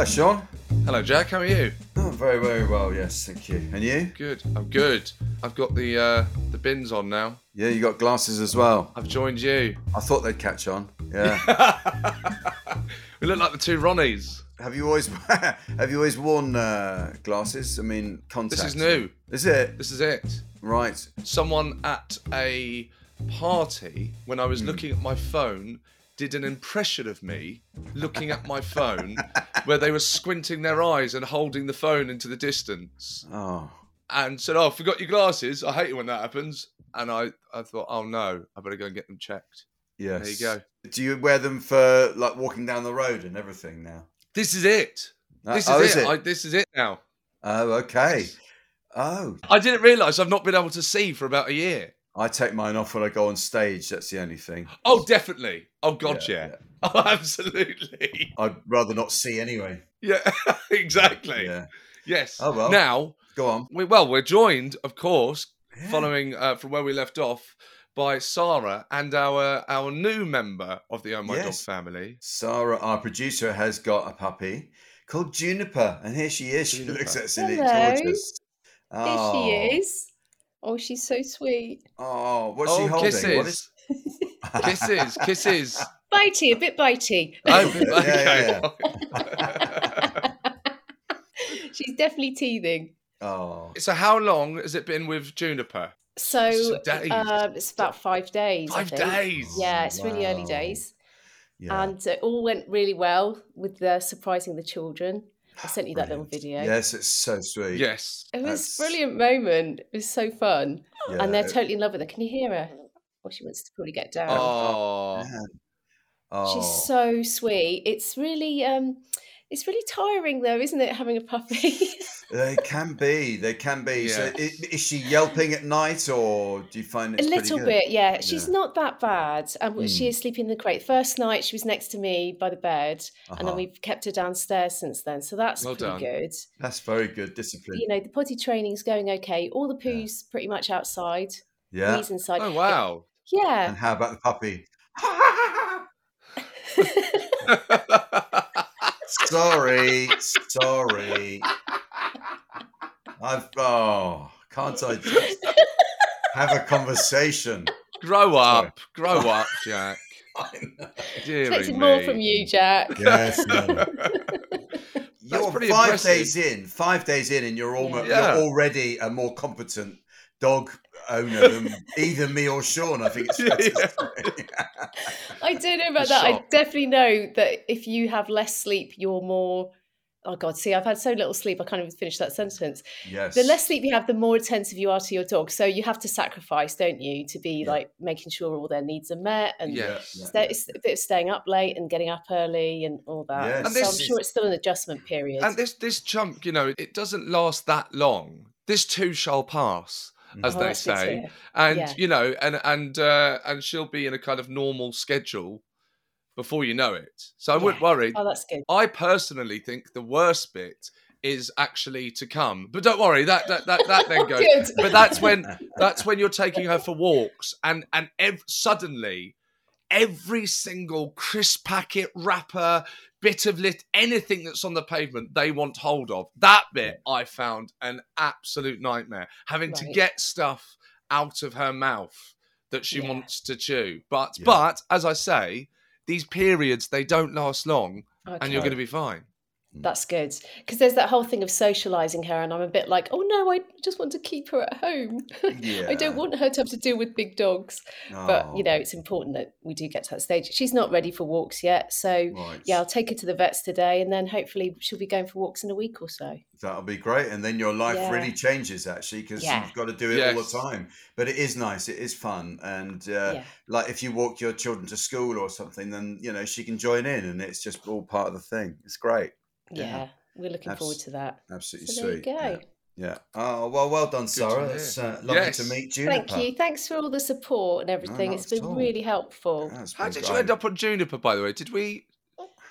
Hi, Seann. Hello, Jack. How are you? Oh, very, very well. Yes, thank you. And you? Good. I'm good. I've got the uh, the bins on now. Yeah, you got glasses as well. I've joined you. I thought they'd catch on. Yeah. We look like the two Ronnies. have you always have you always worn uh, glasses? I mean, contacts. This is new. Is it? This is it. Right. Someone at a party when I was looking at my phone did an impression of me looking at my phone where they were squinting their eyes and holding the phone into the distance Oh. and said, Oh, I forgot your glasses. I hate it when that happens. And I, I thought, Oh no, I better go and get them checked. Yes. There you go. Do you wear them for like walking down the road and everything now? This is it. Uh, This is oh, it. is it? I, this is it now. Oh, okay. Oh, I didn't realise I've not been able to see for about a year. I take mine off when I go on stage. That's the only thing. Oh, definitely. Oh, God, Yeah, yeah. Oh, absolutely. I'd rather not see anyway. Yeah, exactly. Yeah. Yes. Oh, well. Now, Go on. we, well, we're joined, of course, Yeah. following uh, from where we left off, by Sara and our our new member of the Oh My Yes. Dog family. Sara, our producer, has got a puppy called Juniper, and here she is. She Juniper. looks absolutely Hello. gorgeous. There Oh. she is. Oh, she's so sweet. Oh, what's she Oh, holding? kisses. What is... Kisses, kisses. Bitey, a bit bitey. Oh, Yeah, okay. she's definitely teething. oh, so, how long has it been with Juniper? So days. um, it's about five days. Five days. Yeah, it's really early days. yeah. And it all went really well with the surprising the children. I sent you that little video. Yes, it's so sweet. Yes. It was a brilliant moment. It was so fun. Yeah. And they're totally in love with her. Can you hear her? Well, she wants to probably get down. Oh, Man. Oh. She's so sweet. It's really um it's really tiring though, isn't it, having a puppy? They can be. They can be. So, Yeah. i- is she yelping at night, or do you find it? a little good? bit, yeah. She's Yeah. not that bad. Um, She Mm. is sleeping in the crate. First night, she was next to me by the bed, and then Uh-huh. we've kept her downstairs since then. So that's Well pretty done. good. That's very good discipline. You know, the potty training is going okay. All the poo's pretty much outside. yeah. He's inside. oh wow. Yeah. And how about the puppy? sorry, sorry. I've oh, can't I just have a conversation? grow Sorry. up, grow up, Jack. I know. Deary Expected more from you, Jack. Yes, no. You're five impressive. days in, five days in, and you're almost Yeah. you're already a more competent dog owner than either me or Seann. I think it's fair to Yeah. I don't know about The that. I definitely know that if you have less sleep, you're more. Oh God! See, I've had so little sleep. I can't even finish that sentence. yes. The less sleep you have, the more attentive you are to your dog. So you have to sacrifice, don't you, to be Yeah. like making sure all their needs are met and Yeah. Yeah, sta- it's a bit of staying up late and getting up early and all that. Yes. And And so this I'm sure it's still an adjustment period. And this this chunk, you know, it doesn't last that long. This too shall pass, as Oh, they that's good to say. And Yeah. you know, and and uh, and she'll be in a kind of normal schedule before you know it. So I wouldn't worry. Oh, that's good. I personally think the worst bit is actually to come. But don't worry, that that that, that then goes. But that's when that's when you're taking her for walks, and and ev- suddenly, every single crisp packet wrapper, bit of lit, anything that's on the pavement, they want hold of. That bit I found an absolute nightmare. Having to get stuff out of her mouth that she Yeah. wants to chew. But Yeah. but as I say, these periods they don't last long, and you're going to be fine. That's good because there's that whole thing of socializing her, and I'm a bit like, oh no, I just want to keep her at home. Yeah. I don't want her to have to deal with big dogs. But Oh, you know, it's important that we do get to that stage. She's not ready for walks yet, so right. yeah, I'll take her to the vets today, and then hopefully she'll be going for walks in a week or so. That'll be great, and then your life Yeah. really changes actually because Yeah. you've got to do it all the time. But it is nice, it is fun, and uh, yeah, like if you walk your children to school or something, then you know she can join in, and it's just all part of the thing. It's great, yeah, yeah. we're looking forward to that. absolutely So there you sweet. go. Yeah. yeah. Oh well, well done, Sara. hear. It's uh, lovely Yes. to meet Juniper. Thank you. Thanks for all the support and everything. not it's at been really helpful. That's How been did you end up on Juniper, by the way? Did we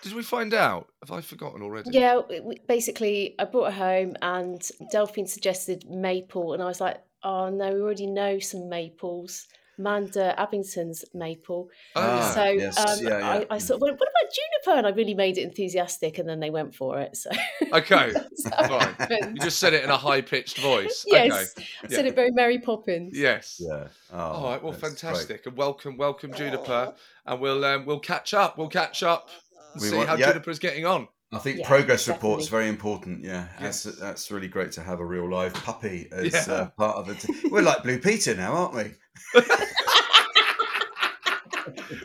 did we find out? Have I forgotten already? Yeah, we- we- basically, I brought her home, and Delphine suggested maple, and I was like, "Oh no, we already know some maples." Manda Abbington's maple. Oh, Ah, so yes, um, yeah, yeah. I, I sort of went, "What about juniper?" And I really made it enthusiastic, and then they went for it. So Okay. That's how it Fine. You just said it in a high pitched voice. yes, I Yeah. said it very Mary Poppins. Yes. Yeah. Oh, All right. Well, that's great. fantastic. And welcome, welcome, Juniper. And we'll um, we'll catch up. We'll catch up and We see want- how yeah. is getting on. I think Yeah, progress definitely. reports very important. Yeah, that's Yes. that's really great to have a real live puppy as Yeah. uh, part of it. We're like Blue Peter now, aren't we?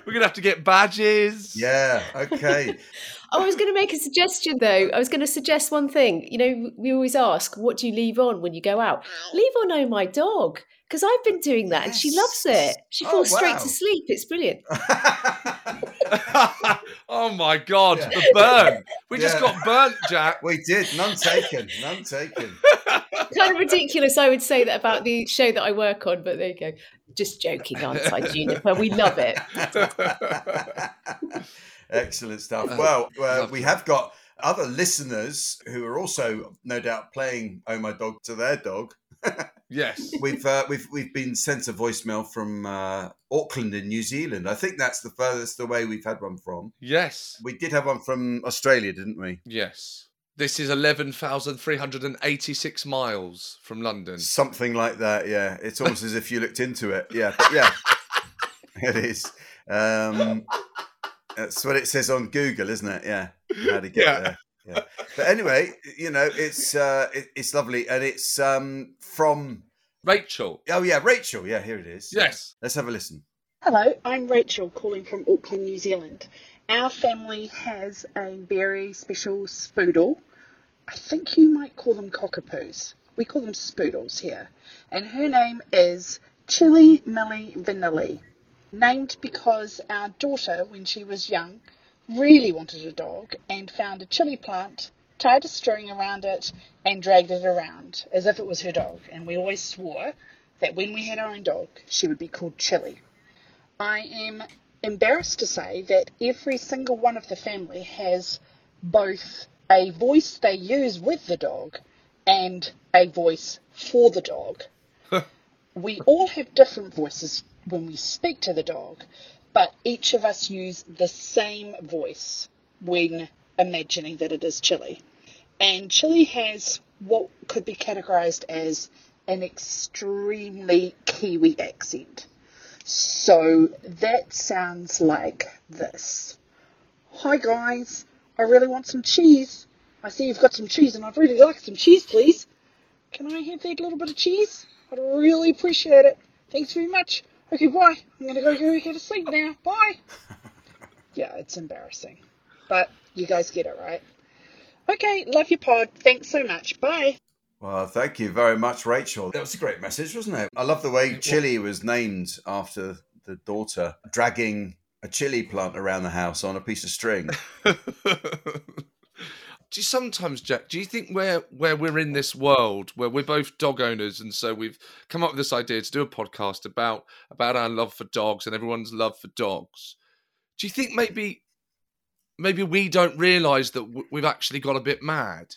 We're gonna have to get badges. Yeah. Okay. I was going to make a suggestion though. I was going to suggest one thing. You know, we always ask, "What do you leave on when you go out?" Leave on "Oh my dog" because I've been doing that, and she loves it. She Oh, falls straight to sleep. It's brilliant. oh my God, Yeah. the burn. We just got burnt, Jack. we did. None taken. None taken. kind of ridiculous. I would say that about the show that I work on, but there you go. Just joking, aren't I, Juniper? We love it. Excellent stuff. Oh, Well, uh, we have got other listeners who are also, no doubt, playing "Oh My Dog" to their dog. yes. We've uh, we've we've been sent a voicemail from uh, Auckland in New Zealand. I think that's the furthest away we've had one from. Yes. We did have one from Australia, didn't we? Yes. This is 11,386 miles from London. Something like that. Yeah, it's almost as if you looked into it. Yeah, but yeah, it is. Um, that's what it says on Google, isn't it? Yeah, how to get Yeah. there. Yeah. But anyway, you know, it's uh, it, it's lovely, and it's um, from. Rachel. Oh yeah, Rachel. Yeah, here it is. Yes. Let's have a listen. Hello, I'm Rachel calling from Auckland, New Zealand. Our family has a very special spoodle. I think you might call them cockapoos. We call them spoodles here. And her name is Chili Millie Vanilli. Named because our daughter, when she was young, really wanted a dog and found a chili plant, tied a string around it, and dragged it around as if it was her dog. And we always swore that when we had our own dog, she would be called Chili. I am embarrassed to say that every single one of the family has both a voice they use with the dog and a voice for the dog. we all have different voices when we speak to the dog, but each of us use the same voice when imagining that it is Chili. And Chili has what could be categorized as an extremely Kiwi accent. So that sounds like this. Hi guys, I really want some cheese. I see you've got some cheese, and I'd really like some cheese, please. Can I have that little bit of cheese? I'd really appreciate it. Thanks very much. Okay, bye. I'm gonna go go get to sleep now. Bye. yeah, it's embarrassing, but you guys get it right. Okay, love your pod. Thanks so much. Bye. Well, thank you very much, Rachel. That was a great message, wasn't it? I love the way chili was named after the daughter dragging a chili plant around the house on a piece of string. do you sometimes, Jack? Do you think where where we're in this world where we're both dog owners, and so we've come up with this idea to do a podcast about about our love for dogs and everyone's love for dogs? Do you think maybe maybe we don't realize that we've actually got a bit mad?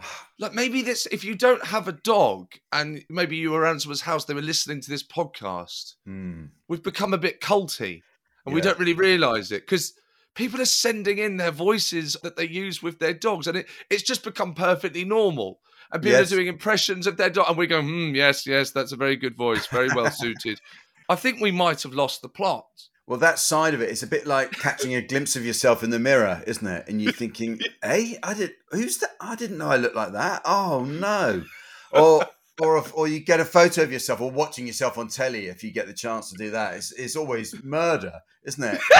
Like maybe this, if you don't have a dog, and maybe you were around someone's house, they were listening to this podcast. Hmm. We've become a bit culty, and we don't really realize it because people are sending in their voices that they use with their dogs, and it, it's just become perfectly normal. And people Yes. are doing impressions of their dog, and we're going, hmm, yes, yes, that's a very good voice, very well suited. I think we might have lost the plot. Well, that side of it is a bit like catching a glimpse of yourself in the mirror, isn't it? And you're thinking, "Hey, eh? I did. Who's that? I didn't know I looked like that. Oh no!" Or, or, if, or you get a photo of yourself, or watching yourself on telly. If you get the chance to do that, it's, it's always murder, isn't it?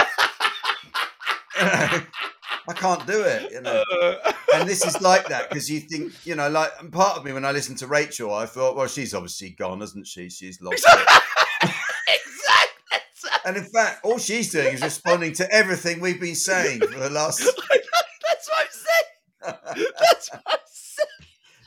I can't do it, you know. Uh. And this is like that because you think, you know, like part of me when I listened to Rachel, I thought, well, she's obviously gone, hasn't she? She's lost it. And in fact, all she's doing is responding to everything we've been saying for the last. That's what I'm saying. That's what I'm saying.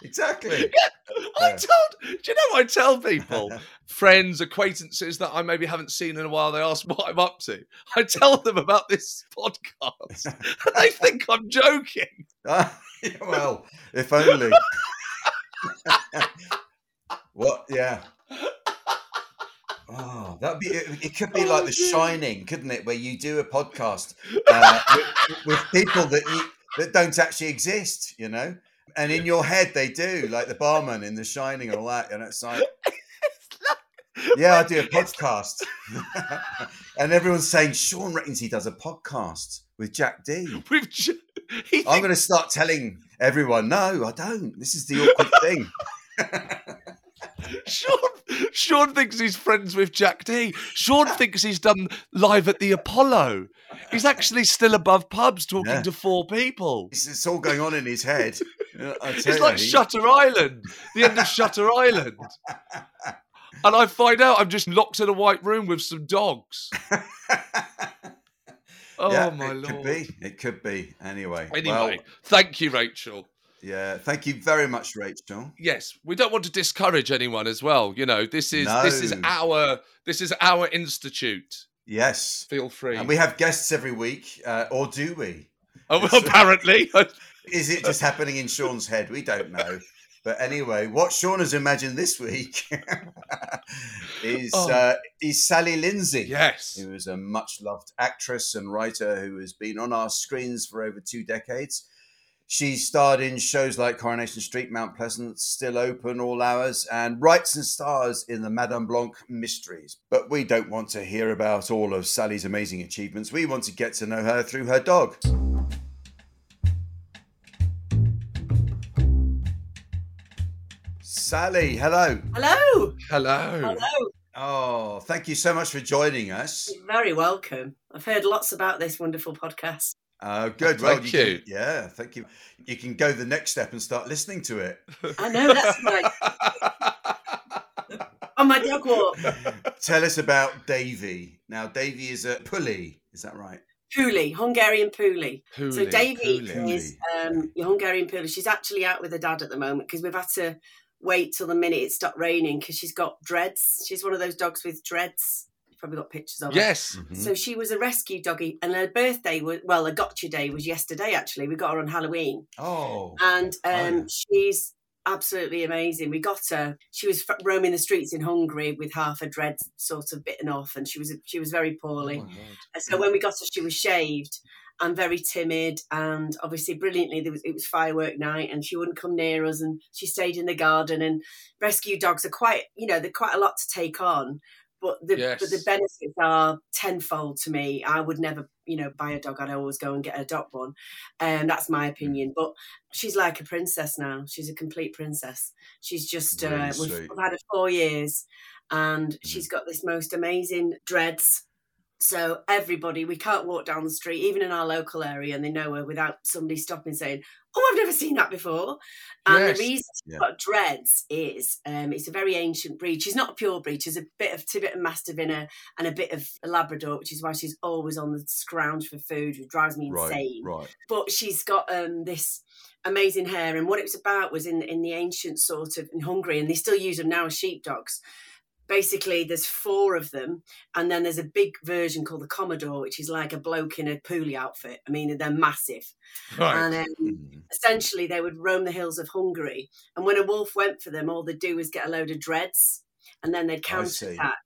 exactly. Yeah, I Yeah. told. Do you know? I tell people, friends, acquaintances that I maybe haven't seen in a while. They ask what I'm up to. I tell them about this podcast, and they think I'm joking. Well, if only. what? Yeah. Oh, that'd be. It, it could be like Oh, The dear. Shining, couldn't it? Where you do a podcast uh, with, with people that you that don't actually exist, you know, and in your head they do, like the barman in The Shining and all that, and it's like. Yeah, I do a podcast. and everyone's saying Seann reckons he does a podcast with Jack Dee. We've. j- He I'm going to start telling everyone, no, I don't. This is the awkward thing. Seann, Seann thinks he's friends with Jack Dee. Seann thinks he's done live at the Apollo. He's actually still above pubs talking Yeah. to four people. It's, it's all going on in his head. It's like you. Shutter Island, the end of Shutter Island. And I find out I'm just locked in a white room with some dogs. Oh yeah, my it lord. could be. It could be. Anyway. Anyway, Well, thank you, Rachel. Yeah. Thank you very much, Rachel. Yes, we don't want to discourage anyone as well. You know, this is this is our this is our institute. Yes. Feel free. And we have guests every week, uh, or do we? oh, well, apparently. Is it just happening in Seann's head? We don't know. But anyway, what Seann has imagined this week is Oh. uh, is Sally Lindsay. yes. who is a much loved actress and writer who has been on our screens for over two decades. She starred in shows like Coronation Street, Mount Pleasant, Still Open, All Hours, and writes and stars in the Madame Blanc mysteries. But we don't want to hear about all of Sally's amazing achievements. We want to get to know her through her dog. Sally, hello. Hello. Hello. Hello. Oh, thank you so much for joining us. You're very welcome. I've heard lots about this wonderful podcast. Uh, good. Thank well, you. Can, yeah, thank you. You can go the next step and start listening to it. I know that's right. On my dog walk, Tell us about Davey. Now, Davey is a Puli. Is that right? Puli, Hungarian Puli. So Davey Puli. is um, your Hungarian Puli. She's actually out with her dad at the moment because we've had to wait till the minute it stopped raining because she's got dreads. She's one of those dogs with dreads. You've probably got pictures of her. yes. Mm-hmm. So she was a rescue doggy, and her birthday was well, a gotcha day was yesterday. Actually, we got her on Halloween. Oh, and um, Oh, she's absolutely amazing. We got her. She was f- roaming the streets in Hungary with half her dread sort of bitten off, and she was she was very poorly. Oh. And so when we got her, she was shaved and very timid, and obviously brilliantly. There was it was firework night, and she wouldn't come near us, and she stayed in the garden. And rescue dogs are quite, you know, they're quite a lot to take on. But the Yes. but the benefits are tenfold to me. I would never, you know, buy a dog. I'd always go and get a adopt one, and that's my opinion. But she's like a princess now. She's a complete princess. She's just uh, we've, we've had her four years, and Mm-hmm. she's got this most amazing dreads. So everybody, we can't walk down the street, even in our local area, and they know her without somebody stopping saying, "Oh, I've never seen that before." And Yes. the reason she's Yeah. got dreads is um, it's a very ancient breed. She's not a pure breed. She's a bit of Tibetan Mastiff in her and a bit of a Labrador, which is why she's always on the scrounge for food, which drives me Right, insane right. but she's got um, this amazing hair. And what it was about was in in the ancient sort of in Hungary, and they still use them now as sheepdogs. Basically, there's four of them, and then there's a big version called the Komondor, which is like a bloke in a Puli outfit. I mean, they're massive. Right. And um, Mhm. essentially, they would roam the hills of Hungary. And when a wolf went for them, all they'd do was get a load of dreads, and then they'd counterattack.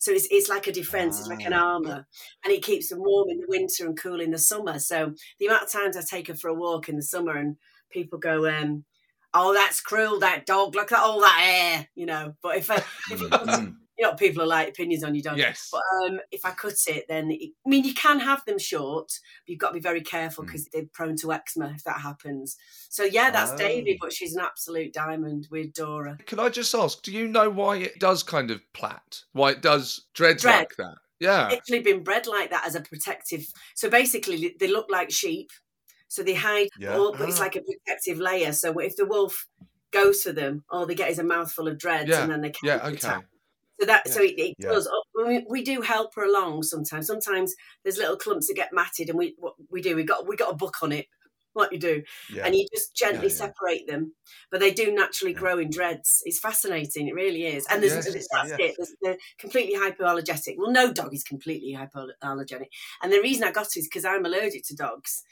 So it's, it's like a defense, it's like an Ah. armor, and it keeps them warm in the winter and cool in the summer. So the amount of times I take her for a walk in the summer, and people go, um, "Oh, that's cruel, that dog! Look at all that hair," you know. But if I, if you, it, Mm. you know, people are like opinions on your dog. yes. But um, if I cut it, then it, I mean, you can have them short, but you've got to be very careful Mm. because they're prone to eczema if that happens. So yeah, that's Oh. Davey, but she's an absolute diamond. with Dora. Can I just ask, do you know why it does kind of plait? Why it does dreads Dread. like that? Yeah. Actually, been bred like that as a protective. So basically, they look like sheep. So they hide, Yeah. all, but it's Ah. like a protective layer. So if the wolf goes for them, all they get is a mouthful of dreads, Yeah. and then they can't okay. So that so it, it Yeah. does. We, we do help her along sometimes. Sometimes there's little clumps that get matted, and we what we do we got we got a book on it. What you do, Yeah. and you just gently Yeah, yeah. separate them, but they do naturally Yeah. grow in dreads. It's fascinating, it really is. And there's Yes, that's it. There's, they're completely hypoallergenic. Well, no dog is completely hypoallergenic, and the reason I got it is because I'm allergic to dogs.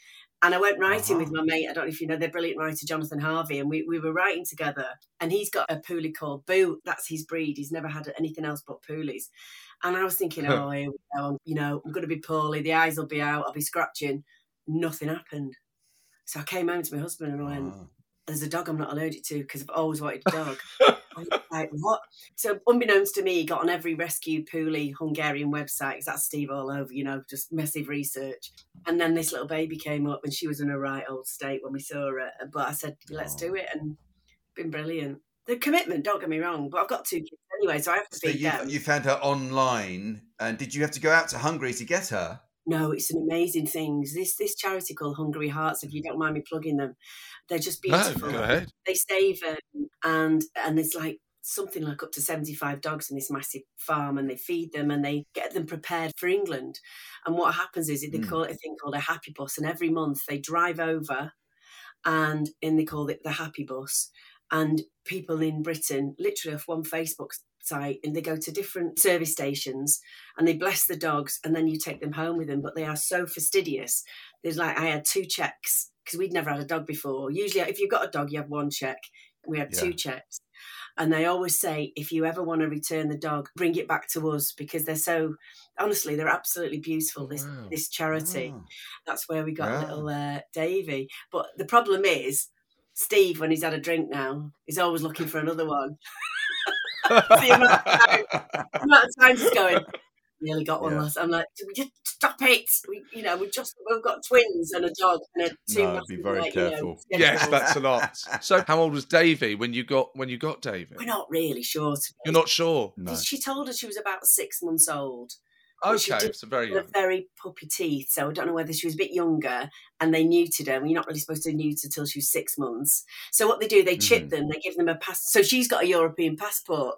And I went writing with Uh-huh. my mate. I don't know if you know the brilliant writer Jonathan Harvey, and we, we were writing together. And he's got a Puli called Boo. That's his breed. He's never had anything else but Pulis. And I was thinking, oh, here we go. I'm, you know, I'm going to be poorly. The eyes will be out. I'll be scratching. Nothing happened. So I came home to my husband and I went, Ah. there's a dog I'm not allergic to because I've always wanted a dog. Like, what? So, unbeknownst to me, got on every rescue Puli Hungarian website 'cause that's Steve all over, you know, just massive research. And then this little baby came up and she was in a right old state when we saw her. But I said, let's do it. And been brilliant. The commitment, don't get me wrong, but I've got two kids anyway, so I have to So feed you, you found her online, and did you have to go out to Hungary to get her? No, it's an amazing thing. This this charity called Hungry Hearts, if you don't mind me plugging them, they're just No, beautiful. go ahead. they save um, and and it's like something like up to 75 dogs in this massive farm and they feed them and they get them prepared for England and what happens is they Mm. call it a thing called a happy bus and every month they drive over and and they call it the happy bus and people in Britain literally off one Facebook site and they go to different service stations and they bless the dogs and then you take them home with them but they are so fastidious there's like I had two checks because we'd never had a dog before usually if you've got a dog you have one check we had two checks and they always say if you ever want to return the dog bring it back to us because they're so honestly they're absolutely beautiful this Wow. this charity Ah. that's where we got Yeah. little uh, Davey. But the problem is, Steve, when he's had a drink now, he's always looking for another one. the, amount of time, amount of times he's going, nearly got one Yeah. last. I'm like, just stop it. We, you know, we just we've got twins and a dog and a two. No, be very like, you know, careful. yes, that's a lot. So, how old was Davey when you got when you got Davey? We're not really sure. To be You're not sure. No. She told us she was about six months old. But she Okay, did so very young. very puppy teeth, so I don't know whether she was a bit younger and they neutered her. You're not really supposed to neuter till she was six months. So what they do, they chip Mhm. them, they give them a pass. So she's got a European passport.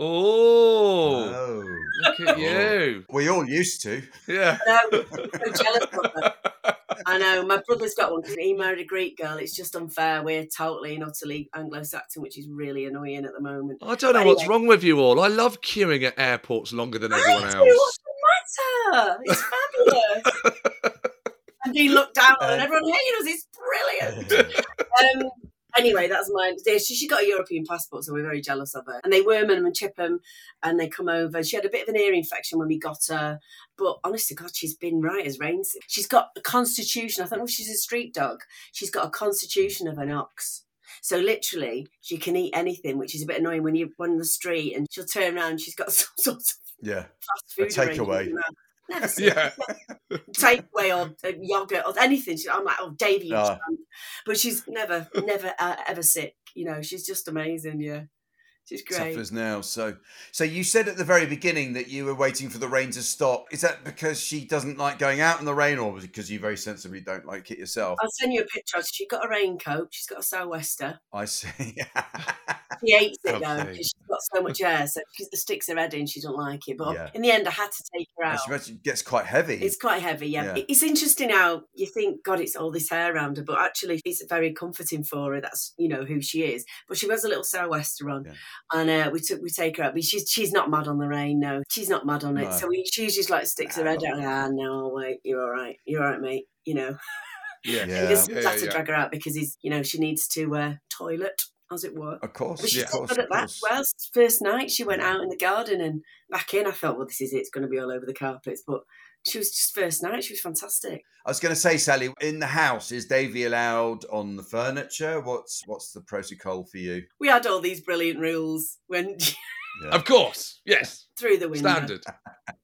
Oh, Oh. look at you. We all used to. Yeah. I know, so jealous of her. I know. My brother's got one because he married a Greek girl. It's just unfair. We're totally and utterly Anglo-Saxon, which is really annoying at the moment. I don't know But what's wrong with you all. I love queuing at airports longer than everyone I do. else. It's fabulous. and being looked down on, and Uh, everyone hating us. It's brilliant. um, anyway, that's mine. She, she got a European passport, so we're very jealous of her. And they worm them and chip them, and they come over. She had a bit of an ear infection when we got her, but honestly, God, she's been right as rain. She's got a constitution. I know if she's a street dog. She's got a constitution of an ox. So literally, she can eat anything, which is a bit annoying when you're on the street and she'll turn around. She's got some sort of Yeah. fast food. Takeaway. Never seen Yeah. takeaway or uh, yogurt or anything. She, I'm like, oh, Davey, Ah. but she's never, never, uh, ever sick. You know, she's just amazing. Yeah, she's great. Tough as nails. So, so you said at the very beginning that you were waiting for the rain to stop. Is that because she doesn't like going out in the rain, or because you very sensibly don't like it yourself? I'll send you a picture. She's got a raincoat. She's got a sou'wester. I see. She hates it though because she's got so much hair. So she sticks her head in. She doesn't like it. But Yeah. in the end, I had to take her out. imagine it gets quite heavy. It's quite heavy, yeah. Yeah. It's interesting how you think, God, it's all this hair around her, but actually, it's very comforting for her. That's you know who she is. But she wears a little sou'wester on, Yeah. And uh, we took we take her out. But she's she's not mad on the rain. No, she's not mad on it. No. So we, she just like sticks her head out. Ah, no, wait, you're all right. You're all right, mate. You know, Yeah. Yeah. and this Yeah, had yeah, to yeah. drag her out because he's you know she needs to uh, toilet as it were. of course, But she's of got course, good at that. Well, first night she went out in the garden and back in. I thought, well, this is it. It's going to be all over the carpets. But she was just first night. She was fantastic. I was going to say, Sally, in the house, is Davey allowed on the furniture? What's what's the protocol for you? We had all these brilliant rules when Of course. Yes. through the window. Standard.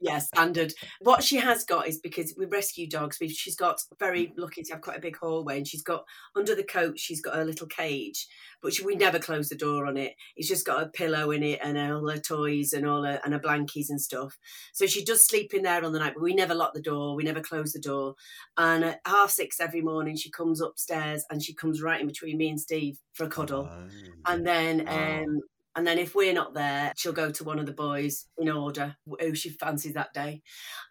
Yeah, standard. What she has got is because we rescue dogs, we've, she's got very lucky to have quite a big hallway, and she's got under the coat, she's got a little cage, but she, we never close the door on it. It's just got a pillow in it and all her toys and all her and her blankies and stuff. So she does sleep in there on the night, but we never lock the door, we never close the door. And at half six every morning, she comes upstairs and she comes right in between me and Steve for a cuddle. Oh. And then, Oh. And then if we're not there, she'll go to one of the boys in order who she fancies that day.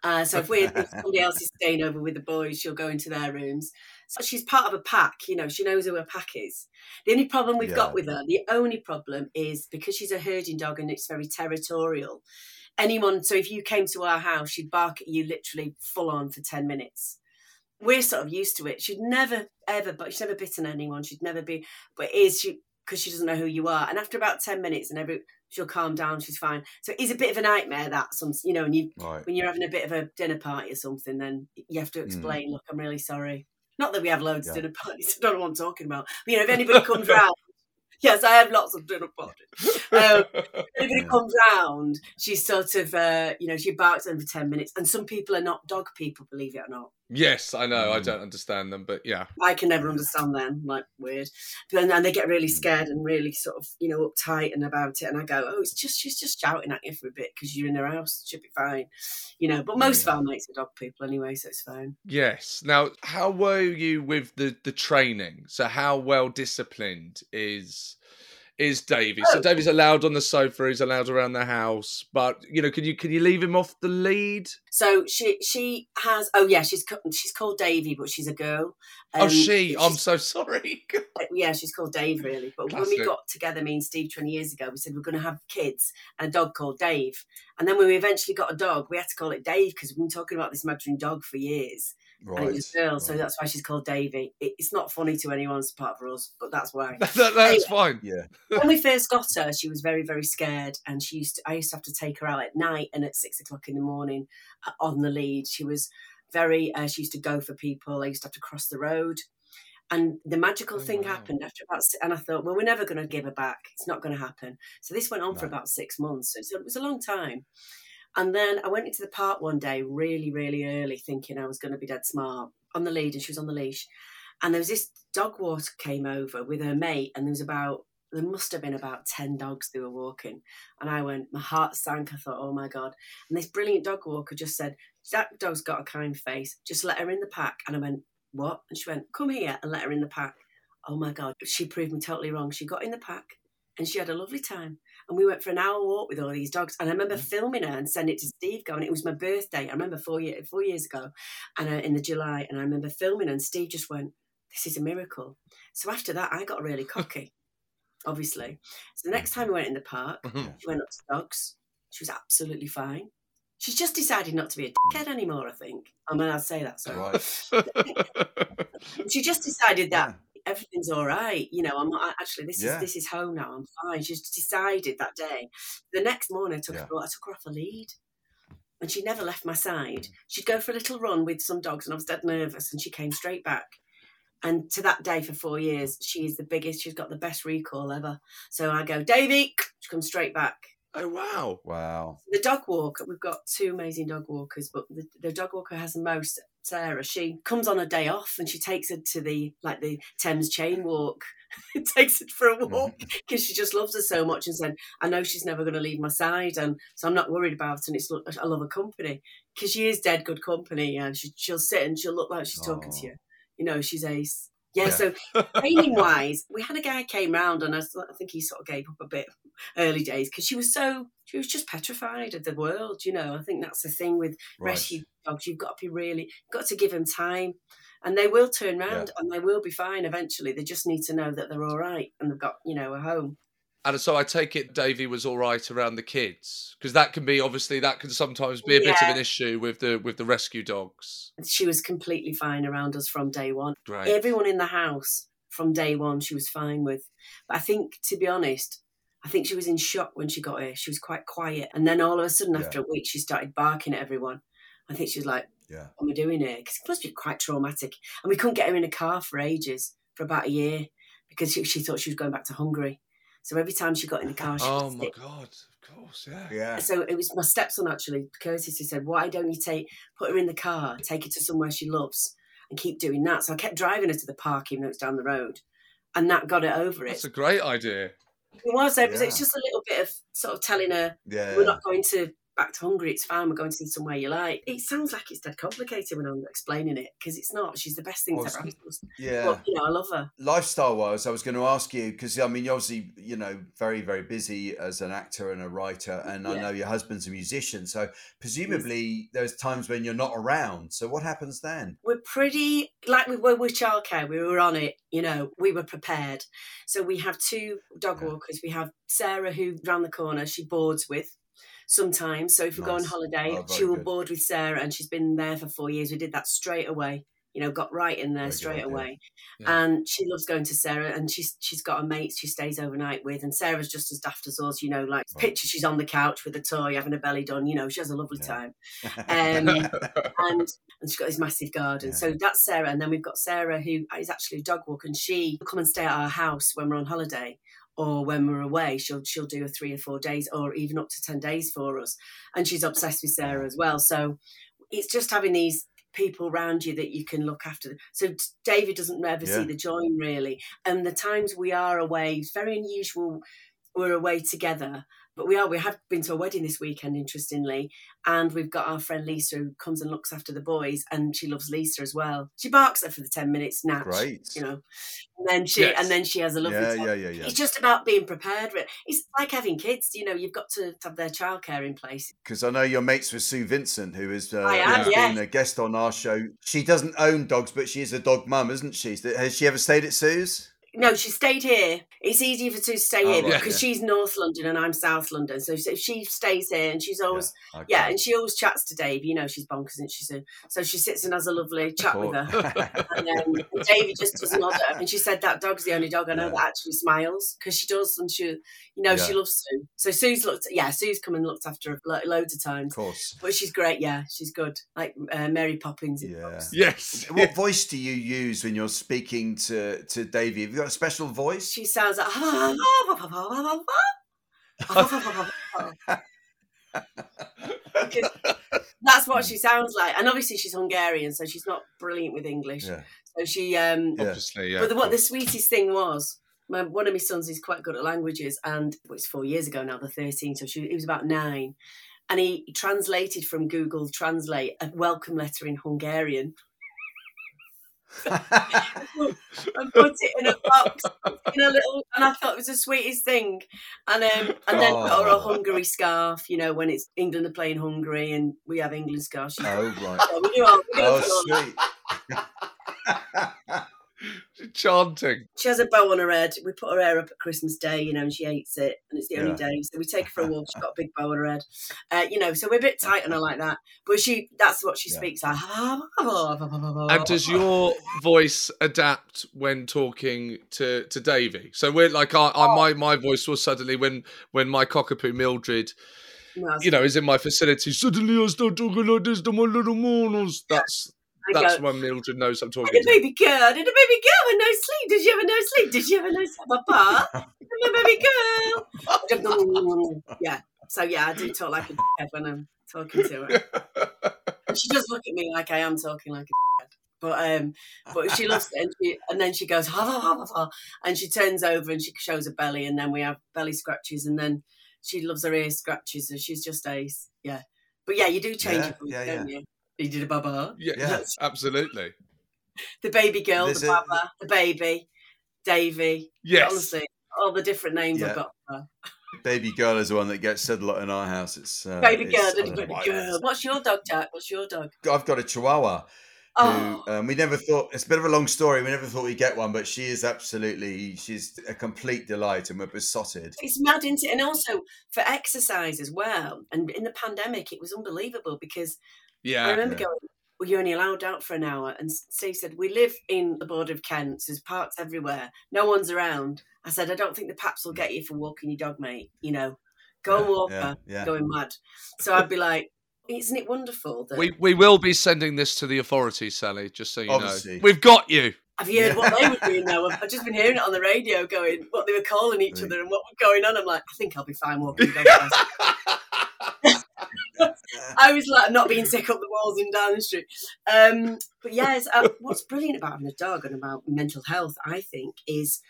Uh, so if we're if somebody else is staying over with the boys, she'll go into their rooms. So she's part of a pack. You know, she knows who her pack is. The only problem we've Yeah. got with her, the only problem is because she's a herding dog and it's very territorial. Anyone, so if you came to our house, she'd bark at you literally full on for ten minutes we're sort of used to it. She'd never ever, but she's never bitten anyone. She'd never be, but is she because she doesn't know who you are. And after about ten minutes, and every she'll calm down. She's fine. So it is a bit of a nightmare that some, you know, and you Right. when you're having a bit of a dinner party or something, then you have to explain. Look, I'm really sorry. Not that we have loads of dinner parties. I don't know what I'm talking about. But you know, if anybody comes round. Yes, I have lots of dinner parties. Um, anybody Yeah. comes round, she's sort of, uh, you know, she barks them for 10 minutes. And some people are not dog people, believe it or not. Yes, I know. I Mm. don't understand them, but yeah. I can never understand them, like weird. But then, then they get Mm. really scared and really sort of, you know, uptight and about it. And I go, oh, it's just, she's just shouting at you for a bit because you're in her house. She'll be fine. You know, but most Yeah. of our mates are dog people anyway, so it's fine. Yes. Now, how were you with the the training? So, how well disciplined is is Davey? So, Oh. Davey's allowed on the sofa. He's allowed around the house, but you know, can you can you leave him off the lead? So she she has, oh yeah, she's she's called Davey, but she's a girl. oh, Um, she. I'm so sorry. yeah, she's called Dave, really. But when we got together, me and Steve, 20 years ago, we said we're going to have kids and a dog called Dave. And then when we eventually got a dog, we had to call it Dave because we've been talking about this imaginary dog for years. Right. And it was a girl, so that's why she's called Davey. It, it's not funny to anyone apart from us, but that's why. That- that- that's fine. Yeah. when we first got her, she was very, very scared, and she used to, I used to have to take her out at night and at six o'clock in the morning uh, on the lead. She was very. Uh, she used to go for people. I used to have to cross the road, and the magical Oh, thing wow. happened after about. And I thought, well, we're never going to give her back. It's not going to happen. So this went on for about six months. So it was a long time. And then I went into the park one day, really, really early, thinking I was going to be dead smart on the lead, and she was on the leash. And there was this dog walker came over with her mate, and there was about there must have been about ten dogs they were walking. And I went, my heart sank. I thought, oh my god! And this brilliant dog walker just said, "That dog's got a kind face. Just let her in the pack." And I went, what? And she went, come here and let her in the pack. Oh my god! She proved me totally wrong. She got in the pack, and she had a lovely time. And we went for an hour walk with all these dogs. And I remember mm-hmm. filming her and sending it to Steve. Going, it was my birthday. I remember four year, four years ago, and uh, in the July. And I remember filming, her and Steve just went, "This is a miracle." So after that, I got really cocky, obviously. So the next mm-hmm. time we went in the park, mm-hmm. she went up to dogs. She was absolutely fine. She's just decided not to be a mm. dickhead anymore. I think. I mean, I'll say that. So Right. she just decided that Yeah. Everything's all right. You know, I'm not, actually this Yeah. is this is home now. I'm fine. She's decided that day. The next morning, I took Yeah. her. I took her off a lead, and she never left my side. Mm. She'd go for a little run with some dogs, and I was dead nervous, and she came straight back. And to that day, for four years, she is the biggest. She's got the best recall ever. So I go, Davey, she comes straight back. Oh wow! Wow. The dog walker, we've got two amazing dog walkers, but the, the dog walker has the most. Sarah, she comes on a day off and she takes her to the like the Thames chain walk, takes it for a mm-hmm. walk because she just loves her so much and said, "I know she's never going to leave my side, and so I'm not worried about it. And it's I love her company because she is dead good company, and she, she'll sit and she'll look like she's talking to you. You know, she's ace. Yeah, Yeah. so training wise, we had a guy came round and I, I think he sort of gave up a bit early days because she was so she was just petrified of the world. You know, I think that's the thing with Right. rescue dogs. You've got to be really got to give them time, and they will turn round and they will be fine eventually. They just need to know that they're all right and they've got you know a home. And so I take it Davey was all right around the kids because that can be obviously that can sometimes be a bit of an issue with the with the rescue dogs. She was completely fine around us from day one. Great. Everyone in the house from day one, she was fine with. But I think, to be honest, I think she was in shock when she got here. She was quite quiet, and then all of a sudden, after a week, she started barking at everyone. I think she was like, Yeah. "What am I doing here?" Because it must be quite traumatic. And we couldn't get her in a car for ages, for about a year, because she, she thought she was going back to Hungary. So every time she got in the car, she Oh my sick. god! Of course, yeah. Yeah. So it was my stepson actually, Curtis, who said, "Why don't you take put her in the car, take her to somewhere she loves, and keep doing that?" So I kept driving her to the park, even though it's down the road, and that got her over it. That's a great idea. It was. It was, it was just a little bit of sort of telling her, Yeah. "We're not going to back to Hungary. It's fine. We're going to somewhere you like." It sounds like it's dead complicated when I'm explaining it because it's not. She's the best thing Well, ever it's- happen to us. Yeah. But you know, I love her. lifestyle wise, I was going to ask you because I mean, you're obviously, you know, very, very busy as an actor and a writer, and I know your husband's a musician. So presumably, there's times when you're not around. So what happens then? we're pretty like we were with childcare. We were on it, you know. We were prepared. So we have two dog Yeah. walkers. We have Sarah, who round the corner she boards with sometimes. So if we go on holiday, Oh, she will good. board with Sarah, and she's been there for four years. We did that straight away. You know, got right in there Very straight idea. away. Yeah. And she loves going to Sarah, and she's she's got a mate she stays overnight with. And Sarah's just as daft as us, you know. Like Right. picture she's on the couch with a toy, having a belly done. You know, she has a lovely Yeah. time. Um, and and she's got this massive garden. Yeah. So that's Sarah, and then we've got Sarah who is actually a dog walker, and she will come and stay at our house when we're on holiday or when we're away. She'll she'll do a three or four days, or even up to ten days for us, and she's obsessed with Sarah as well. So it's just having these people around you that you can look after. So David doesn't ever Yeah. see the join really, and the times we are away, it's very unusual. We're away together, but we are. We have been to a wedding this weekend, interestingly, and we've got our friend Lisa who comes and looks after the boys, and she loves Lisa as well. She barks at her for the ten minutes natch, Great. you know, and then she Yes. and then she has a lovely yeah, time. yeah, yeah, yeah. It's just about being prepared. It's like having kids. You know, you've got to have their childcare in place. Because I know you're mates with Sue Vincent, who is uh, I am, who's yes. been a guest on our show. She doesn't own dogs, but she is a dog mum, isn't she? Has she ever stayed at Sue's? No, she stayed here. It's easier for Sue to stay Oh, here right, because yeah. she's North London and I'm South London. So if she stays here and she's always Okay. yeah, and she always chats to Dave. You know, she's bonkers, and she's a, so she sits and has a lovely chat with her. And then David just does nod at her, and she said that dog's the only dog I know Yeah. that actually smiles because she does, and she, you know, she loves Sue. So Sue's looked, yeah, Sue's come and looked after her lo- loads of times. Of course. but she's great. Yeah, she's good, like uh, Mary Poppins. in Yeah. Yes. What voice do you use when you're speaking to, to Davey? Have you got a special voice? She sounds like. Because that's what she sounds like, and obviously she's Hungarian, so she's not brilliant with English. Yeah. So she, um, Obviously, yeah. But the, what the sweetest thing was, my, one of my sons is quite good at languages, and well, it's four years ago now. They're thirteen, so she, he was about nine, and he translated from Google Translate a welcome letter in Hungarian and put it in a box in a little. And I thought it was the sweetest thing. And um, and then put her a Oh. Hungary scarf. You know, when it's England are playing Hungary and we have England scarves. Oh, right. Yeah, we do all, we do Oh, that. sweet. Chanting. She has a bow on her head. We put her hair up at Christmas Day, you know, and she hates it, and it's the only Yeah. day. So we take her for a walk. She's got a big bow on her head, uh, you know. So we're a bit tight on her like that. But she—that's what she Yeah. speaks like. And does your voice adapt when talking to to Davey? So we're like, I, I my my voice was suddenly when when my cockapoo Mildred, No, you know, is in my facility. Suddenly I start talking like this to my little mourners. That's that's go, when Mildred knows I'm talking. Did a baby girl? Did a baby girl have no sleep? Did you have a no sleep? Did you have a no sleep, Papa? Did you a baby girl? yeah. So yeah, I do talk like a dickhead when I'm talking to her. And she does look at me like I am talking like a dickhead. But um, but she loves it, and, she, and then she goes ha, ha, ha, ha, ha, and she turns over and she shows her belly, and then we have belly scratches, and then she loves her ear scratches, and she's just ace, yeah. But yeah, you do change Yeah, your voice, yeah, don't you? You did a baba, Yeah, Yeah. absolutely. the baby girl, There's the a- baba, the baby, Davey. Yes. honestly, all the different names Yeah. I've got. For her. Baby girl is the one that gets said a lot in our house. It's uh, baby it's- girl, I little don't know baby why girl. What's your dog, Jack? What's your dog? I've got a Chihuahua. Oh, Who, um, we never thought it's a bit of a long story. We never thought we'd get one, but she is absolutely she's a complete delight, and we're besotted. It's mad, isn't it? And also for exercise as well. And in the pandemic, it was unbelievable because I remember Yeah. going, well, you're only allowed out for an hour. And Steve said, we live in the border of Kent. So there's parks everywhere. No one's around. I said, I don't think the paps will mm. get you for walking your dog, mate. You know, go and walk yeah, her, yeah. going mad. So I'd be like, isn't it wonderful that We we will be sending this to the authorities, Sally. Just so you Obviously. know, we've got you. Have you heard what they were doing now? I've I've just been hearing it on the radio going, what they were calling each other and what was going on. I'm like, I think I'll be fine walking down. I was like, not being sick up the walls in Downing Street. Um, but yes, uh, what's brilliant about having a dog and about mental health, I think, is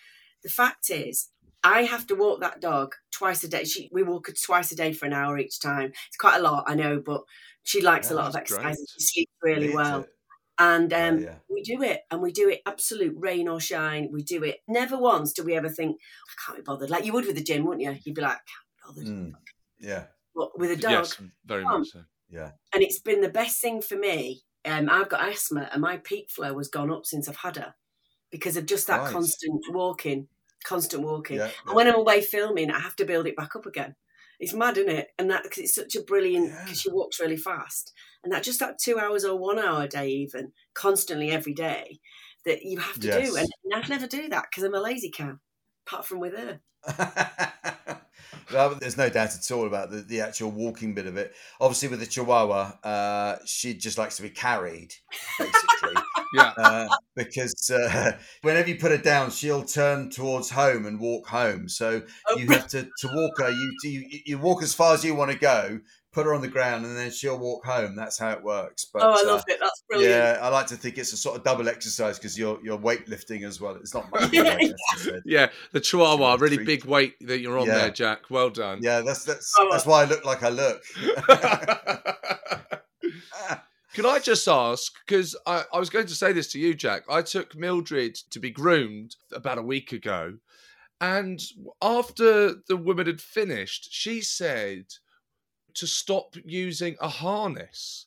the fact is, I have to walk that dog twice a day. She, we walk her twice a day for an hour each time. It's quite a lot, I know, but she likes a lot of exercise. and She sleeps really Needs well. it. And um, yeah. we do it, and we do it absolute rain or shine. We do it. Never once do we ever think, I can't be bothered. Like you would with the gym, wouldn't you? You'd be like, I can't be bothered. Mm. Yeah, with a dog, Yes, very Um, much so. yeah. and it's been the best thing for me. Um, I've got asthma, and my peak flow has gone up since I've had her because of just that Right. constant walking, constant walking. Yeah, And when I'm away filming, I have to build it back up again. It's mad, isn't it? And that because it's such a brilliant Yeah. because she walks really fast, and that just that two hours or one hour a day, even constantly every day, that you have to Yes. do. And, and I'd never do that because I'm a lazy cow, apart from with her. well, there's no doubt at all about the, the actual walking bit of it. Obviously, with the Chihuahua, uh, she just likes to be carried, basically. Yeah. uh, because uh, whenever you put her down, she'll turn towards home and walk home. So Oh, you have to, to walk her. You, you you walk as far as you want to go, put her on the ground, and then she'll walk home. That's how it works. But oh, I uh, love it. That's brilliant. Yeah, I like to think it's a sort of double exercise because you're you're weightlifting as well. It's not much weight, Yeah. as I said. Yeah, the Chihuahua, really Treat. big weight that you're on Yeah. there, Jack. Well done. Yeah, that's that's Oh, that's why I look like I look. Can I just ask? Because I, I was going to say this to you, Jack. I took Mildred to be groomed about a week ago. And after the woman had finished, she said to stop using a harness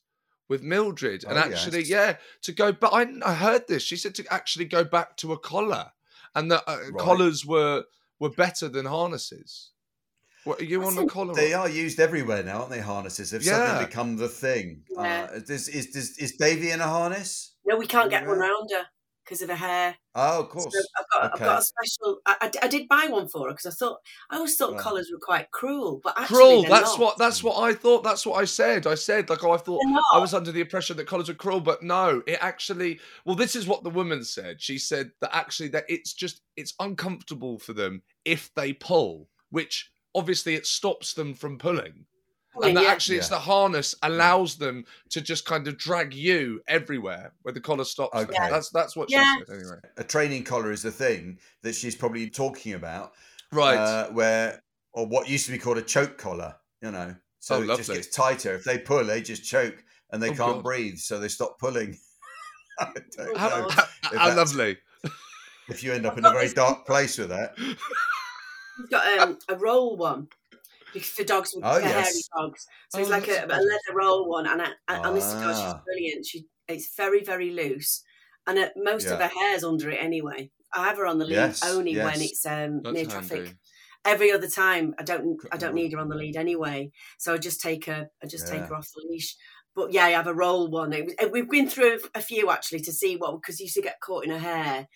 with Mildred. And Oh, actually, yes. yeah, to go back. I, I heard this. She said to actually go back to a collar and that uh, Right. collars were, were better than harnesses. What, are you That's on the collar? They are used everywhere now, aren't they? Harnesses. They've Yeah. suddenly become the thing. Yeah. Uh, is, is, is, is Davey in a harness? No, we can't get one Yeah. round her because of her hair. Oh, of course. So I've got, Okay. I've got a special. I, I, did buy one for her because I thought I always thought Right. collars were quite cruel, but actually cruel. That's not. what. That's what I thought. That's what I said. I said like, oh, I thought I was under the impression that collars were cruel, but no, it actually. Well, this is what the woman said. She said that actually that it's just it's uncomfortable for them if they pull, which obviously it stops them from pulling. Pulling, and that yeah. actually it's Yeah. the harness allows them to just kind of drag you everywhere where the collar stops. them. Okay. That's that's what Yeah. she said anyway. A training collar is the thing that she's probably talking about. Right. Uh, where, or what used to be called a choke collar, you know. So Oh, it just gets tighter. If they pull, they just choke and they Oh, can't God. breathe. So they stop pulling. I don't how, know how- if how lovely. if you end up I've in a very dark place with that. We've got um, a roll one because the dogs with Oh, for yes. hairy dogs. So it's Oh, like a, a leather roll one, and I, I, honest to God, she's Ah. brilliant. She it's very very loose, and uh, most of Yeah. her hair's under it anyway. I have her on the lead Yes, only yes. when it's um, That's near traffic. Every other time, I don't I don't need her on the lead anyway. So I just take her I just take her off the leash. But yeah, I have a roll one. It was, uh, we've been through a, a few actually to see what because used to get caught in her hair.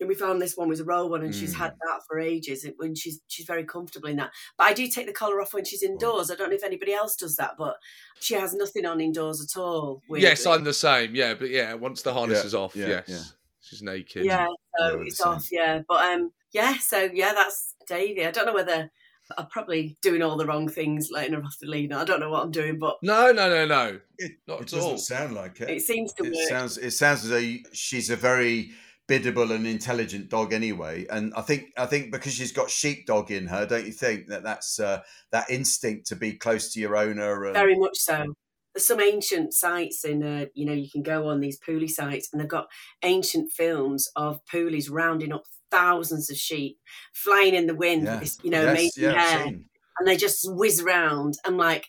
And we found this one was a roll one, and she's Mm. had that for ages. it- When she's she's very comfortable in that. But I do take the collar off when she's indoors. I don't know if anybody else does that, but she has nothing on indoors at all. Yes. I'm the same. Yeah, but yeah, once the harness Yeah, is off, yeah, yes, yeah. she's naked. Yeah, Yeah, so we're the it's same. off. Yeah, but um, yeah. So yeah, that's Davey. I don't know whether I'm probably doing all the wrong things, letting her off the lead. I don't know what I'm doing, but No, no, no, no. It, Not it at doesn't all. sound like it. it seems to it work. sounds it sounds as though she's a very biddable and intelligent dog anyway and i think i think because she's got sheepdog in her don't you think that that's uh, that instinct to be close to your owner and Very much so. There's some ancient sites in, uh, you know, you can go on these Puli sites and they've got ancient films of Pulis rounding up thousands of sheep, flying in the wind yeah. this, you know, Yes, amazing yeah, hair. And they just whiz around. And like,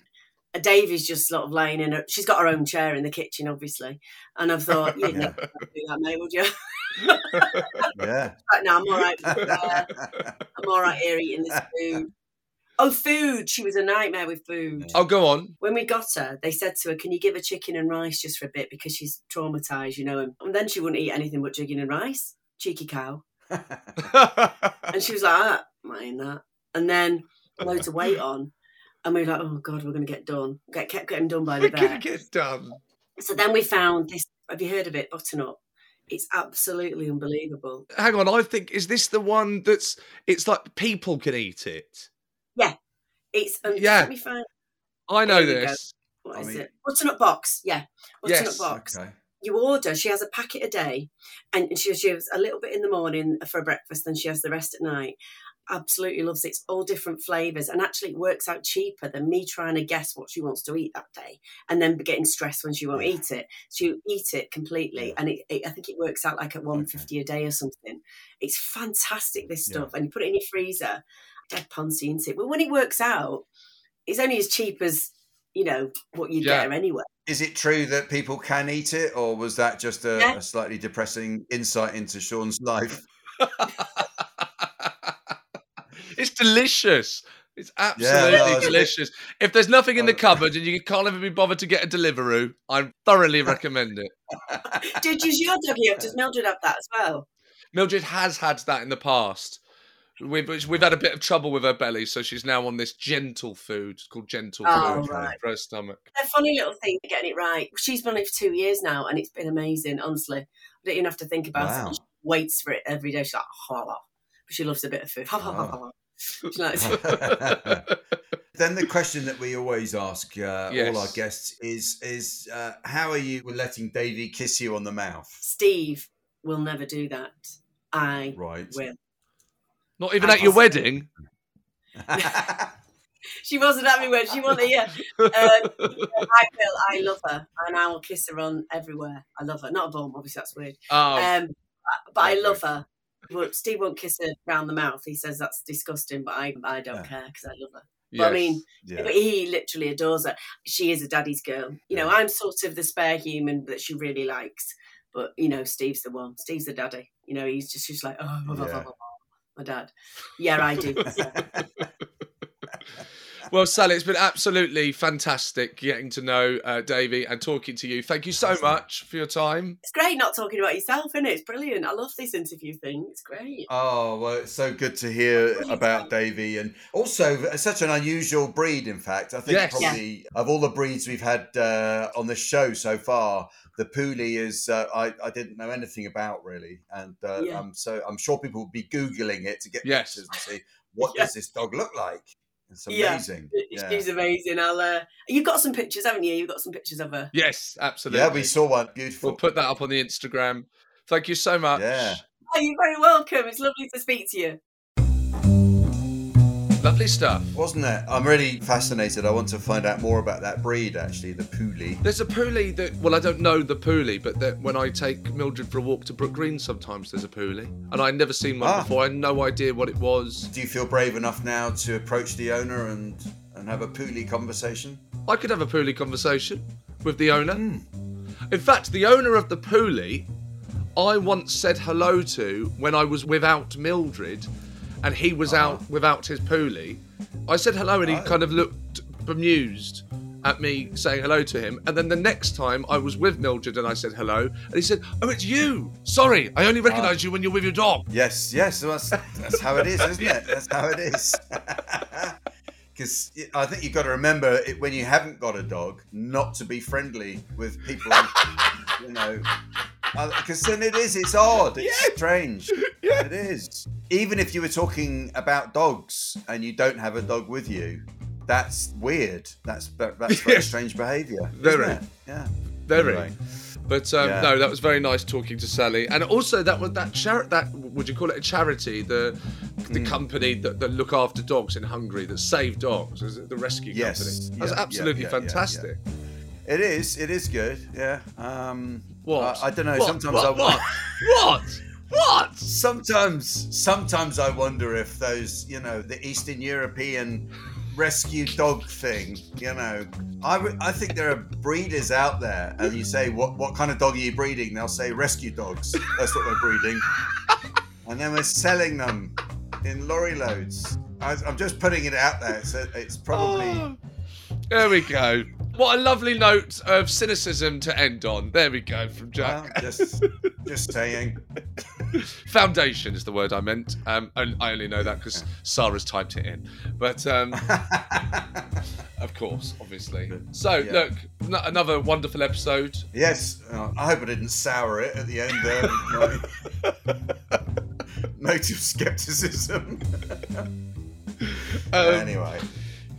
a Davey's just sort of laying in her, she's got her own chair in the kitchen, obviously. And I've thought, you'd Yeah. never do that, mate, would you? yeah Like, no, I'm all right. Uh, I'm all right here eating this food. Oh, food. She was a nightmare with food. Oh, go on. When we got her, they said to her, Can you give her chicken and rice just for a bit because she's traumatized, you know? And, then she wouldn't eat anything but chicken and rice. Cheeky cow. And she was like, ah, mind that. And then loads of weight on. And we were like, oh God, we're going to get done. Get, kept getting done by the We're gonna vet. get done. So then we found this. Have you heard of it? Butternut. It's absolutely unbelievable. Hang on, I think is this the one that's it's like people can eat it. Yeah, it's um, Yeah. Let me find. I know There go. this. What I is mean- it? Butternut box. Yeah, butternut Yes, box. okay you order she has a packet a day and she, she has a little bit in the morning for breakfast and she has the rest at night absolutely loves it it's all different flavors and actually it works out cheaper than me trying to guess what she wants to eat that day and then getting stressed when she won't Yeah. eat it so you eat it completely Yeah. and it, it, i think it works out like at 150 a day or something it's fantastic this Yeah. stuff and you put it in your freezer dead poncy isn't it but when it works out it's only as cheap as you know what you Yeah. get anyway is it true that people can eat it or was that just a, Yeah. a slightly depressing insight into Seann's life it's delicious. It's Yeah, absolutely no, delicious. If there's nothing in the cupboard and you can't ever be bothered to get a Deliveroo, I thoroughly recommend it. did you your doggy have does mildred have that as well Mildred has had that in the past. We've we've had a bit of trouble with her belly, so she's now on this gentle food. It's called gentle Oh, food right. for her stomach. a funny little thing getting it right. She's been on it for two years now, and it's been amazing. Honestly, I don't even have to think about Wow. it. She waits for it every day. She's like, ha, ha. But she loves a bit of food. Ha, then the question that we always ask uh, Yes. all our guests is is uh, how are you with letting Davey kiss you on the mouth? Steve will never do that. I Right. will. Not even I at your wedding. She wasn't at my wedding. she wasn't here. Um, I will. I love her, and I will kiss her on everywhere. I love her. Not a bum, obviously. That's weird. Oh, Um, but I love her. But Steve won't kiss her round the mouth. He says that's disgusting, but I, I don't Yeah. care because I love her. yes. But I mean, yeah. but he literally adores her. She is a daddy's girl. You know, I'm sort of the spare human that she really likes. But you know, Steve's the one. Steve's the daddy. You know, he's just just like, oh, blah, Yeah. blah, blah. my dad. Yeah, I do. Yeah. Well, Sally, it's been absolutely fantastic getting to know uh, Davey and talking to you. Thank you so much for your time. It's great not talking about yourself, isn't it? It's brilliant. I love this interview thing. It's great. Oh well, it's so good to hear about Davey, and also such an unusual breed. In fact, I think Yes. probably of all the breeds we've had uh, on the show so far, the Puli is uh, I, I didn't know anything about really, and uh, Yeah. I'm so I'm sure people will be googling it to get Yes. pictures and see what Yeah. does this dog look like. It's Yeah. amazing. She's amazing. I'll. Uh, you've got some pictures, haven't you? You've got some pictures of her. Yes, absolutely. Yeah, we saw one. Beautiful. We'll put that up on the Instagram. Thank you so much. Yeah. Oh, you're very welcome. It's lovely to speak to you. Lovely stuff. Wasn't it? I'm really fascinated. I want to find out more about that breed, actually, the Puli. There's a Puli that, well, I don't know the Puli, but that when I take Mildred for a walk to Brook Green, sometimes there's a Puli. And I'd never seen one Ah. before. I had no idea what it was. Do you feel brave enough now to approach the owner and and have a Puli conversation? I could have a Puli conversation with the owner. Hmm. In fact, the owner of the Puli, I once said hello to when I was without Mildred and he was out uh-huh. without his Puli. I said hello and he Oh. kind of looked bemused at me saying hello to him. And then the next time I was with Mildred and I said hello, and he said, Oh, it's you. Sorry, I only uh-huh. recognise you when you're with your dog. Yes, yes. That's, that's how it is, isn't it? That's how it is. Because I think you've got to remember it, when you haven't got a dog, not to be friendly with people, you know, Because then it is. It's odd. It's strange. It is. Even if you were talking about dogs and you don't have a dog with you, that's weird. That's that's very Yeah. strange behaviour. Very. It? Yeah. Very. Anyway. But um, Yeah. no, that was very nice talking to Sally, and also that was that charity. That would you call it a charity? The the company that, that look after dogs in Hungary that save dogs, is it the rescue Yes. company? That's Yeah, absolutely yeah, yeah, yeah, fantastic. It is. It is good. Yeah. Um, What? I, I don't know. What? Sometimes what? I what? what? What? Sometimes, sometimes I wonder if those, you know, the Eastern European rescue dog thing, you know, I, I think there are breeders out there, and you say, what what kind of dog are you breeding? They'll say rescue dogs. That's what we're breeding, and then we're selling them in lorry loads. I, I'm just putting it out there. So it's probably. Oh, there we go. What a lovely note of cynicism to end on. There we go from well, Jack. just, just saying. Foundation is the word I meant. Um, and I only know that because Sara's typed it in. But um, of course, obviously. So Yeah. look, n- another wonderful episode. Yes, uh, I hope I didn't sour it at the end there. Note of skepticism. Um, anyway,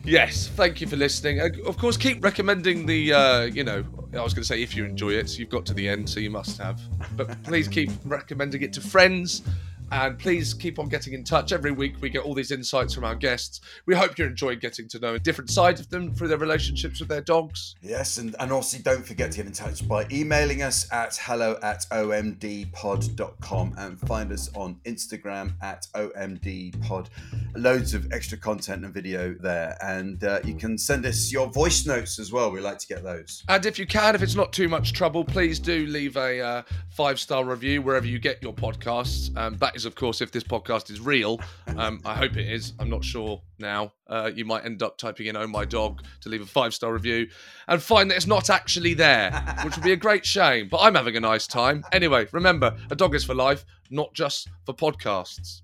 Yes, thank you for listening. Uh, Of course, keep recommending the. Uh, you know, I was going to say if you enjoy it, so you've got to the end, so you must have. But please keep recommending it to friends, and please keep on getting in touch. Every week we get all these insights from our guests. We hope you're enjoying getting to know a different side of them through their relationships with their dogs. yes, and, and also don't forget to get in touch by emailing us at hello at omdpod.com and find us on Instagram at omdpod. Loads of extra content and video there, and uh, you can send us your voice notes as well. We like to get those. And if you can, if it's not too much trouble, please do leave a uh, five star review wherever you get your podcasts. Um, that of course, if this podcast is real. Um, I hope it is. I'm not sure now. Uh, you might end up typing in "Oh my dog" to leave a five star review and find that it's not actually there, which would be a great shame. But I'm having a nice time. Anyway, remember, a dog is for life, not just for podcasts.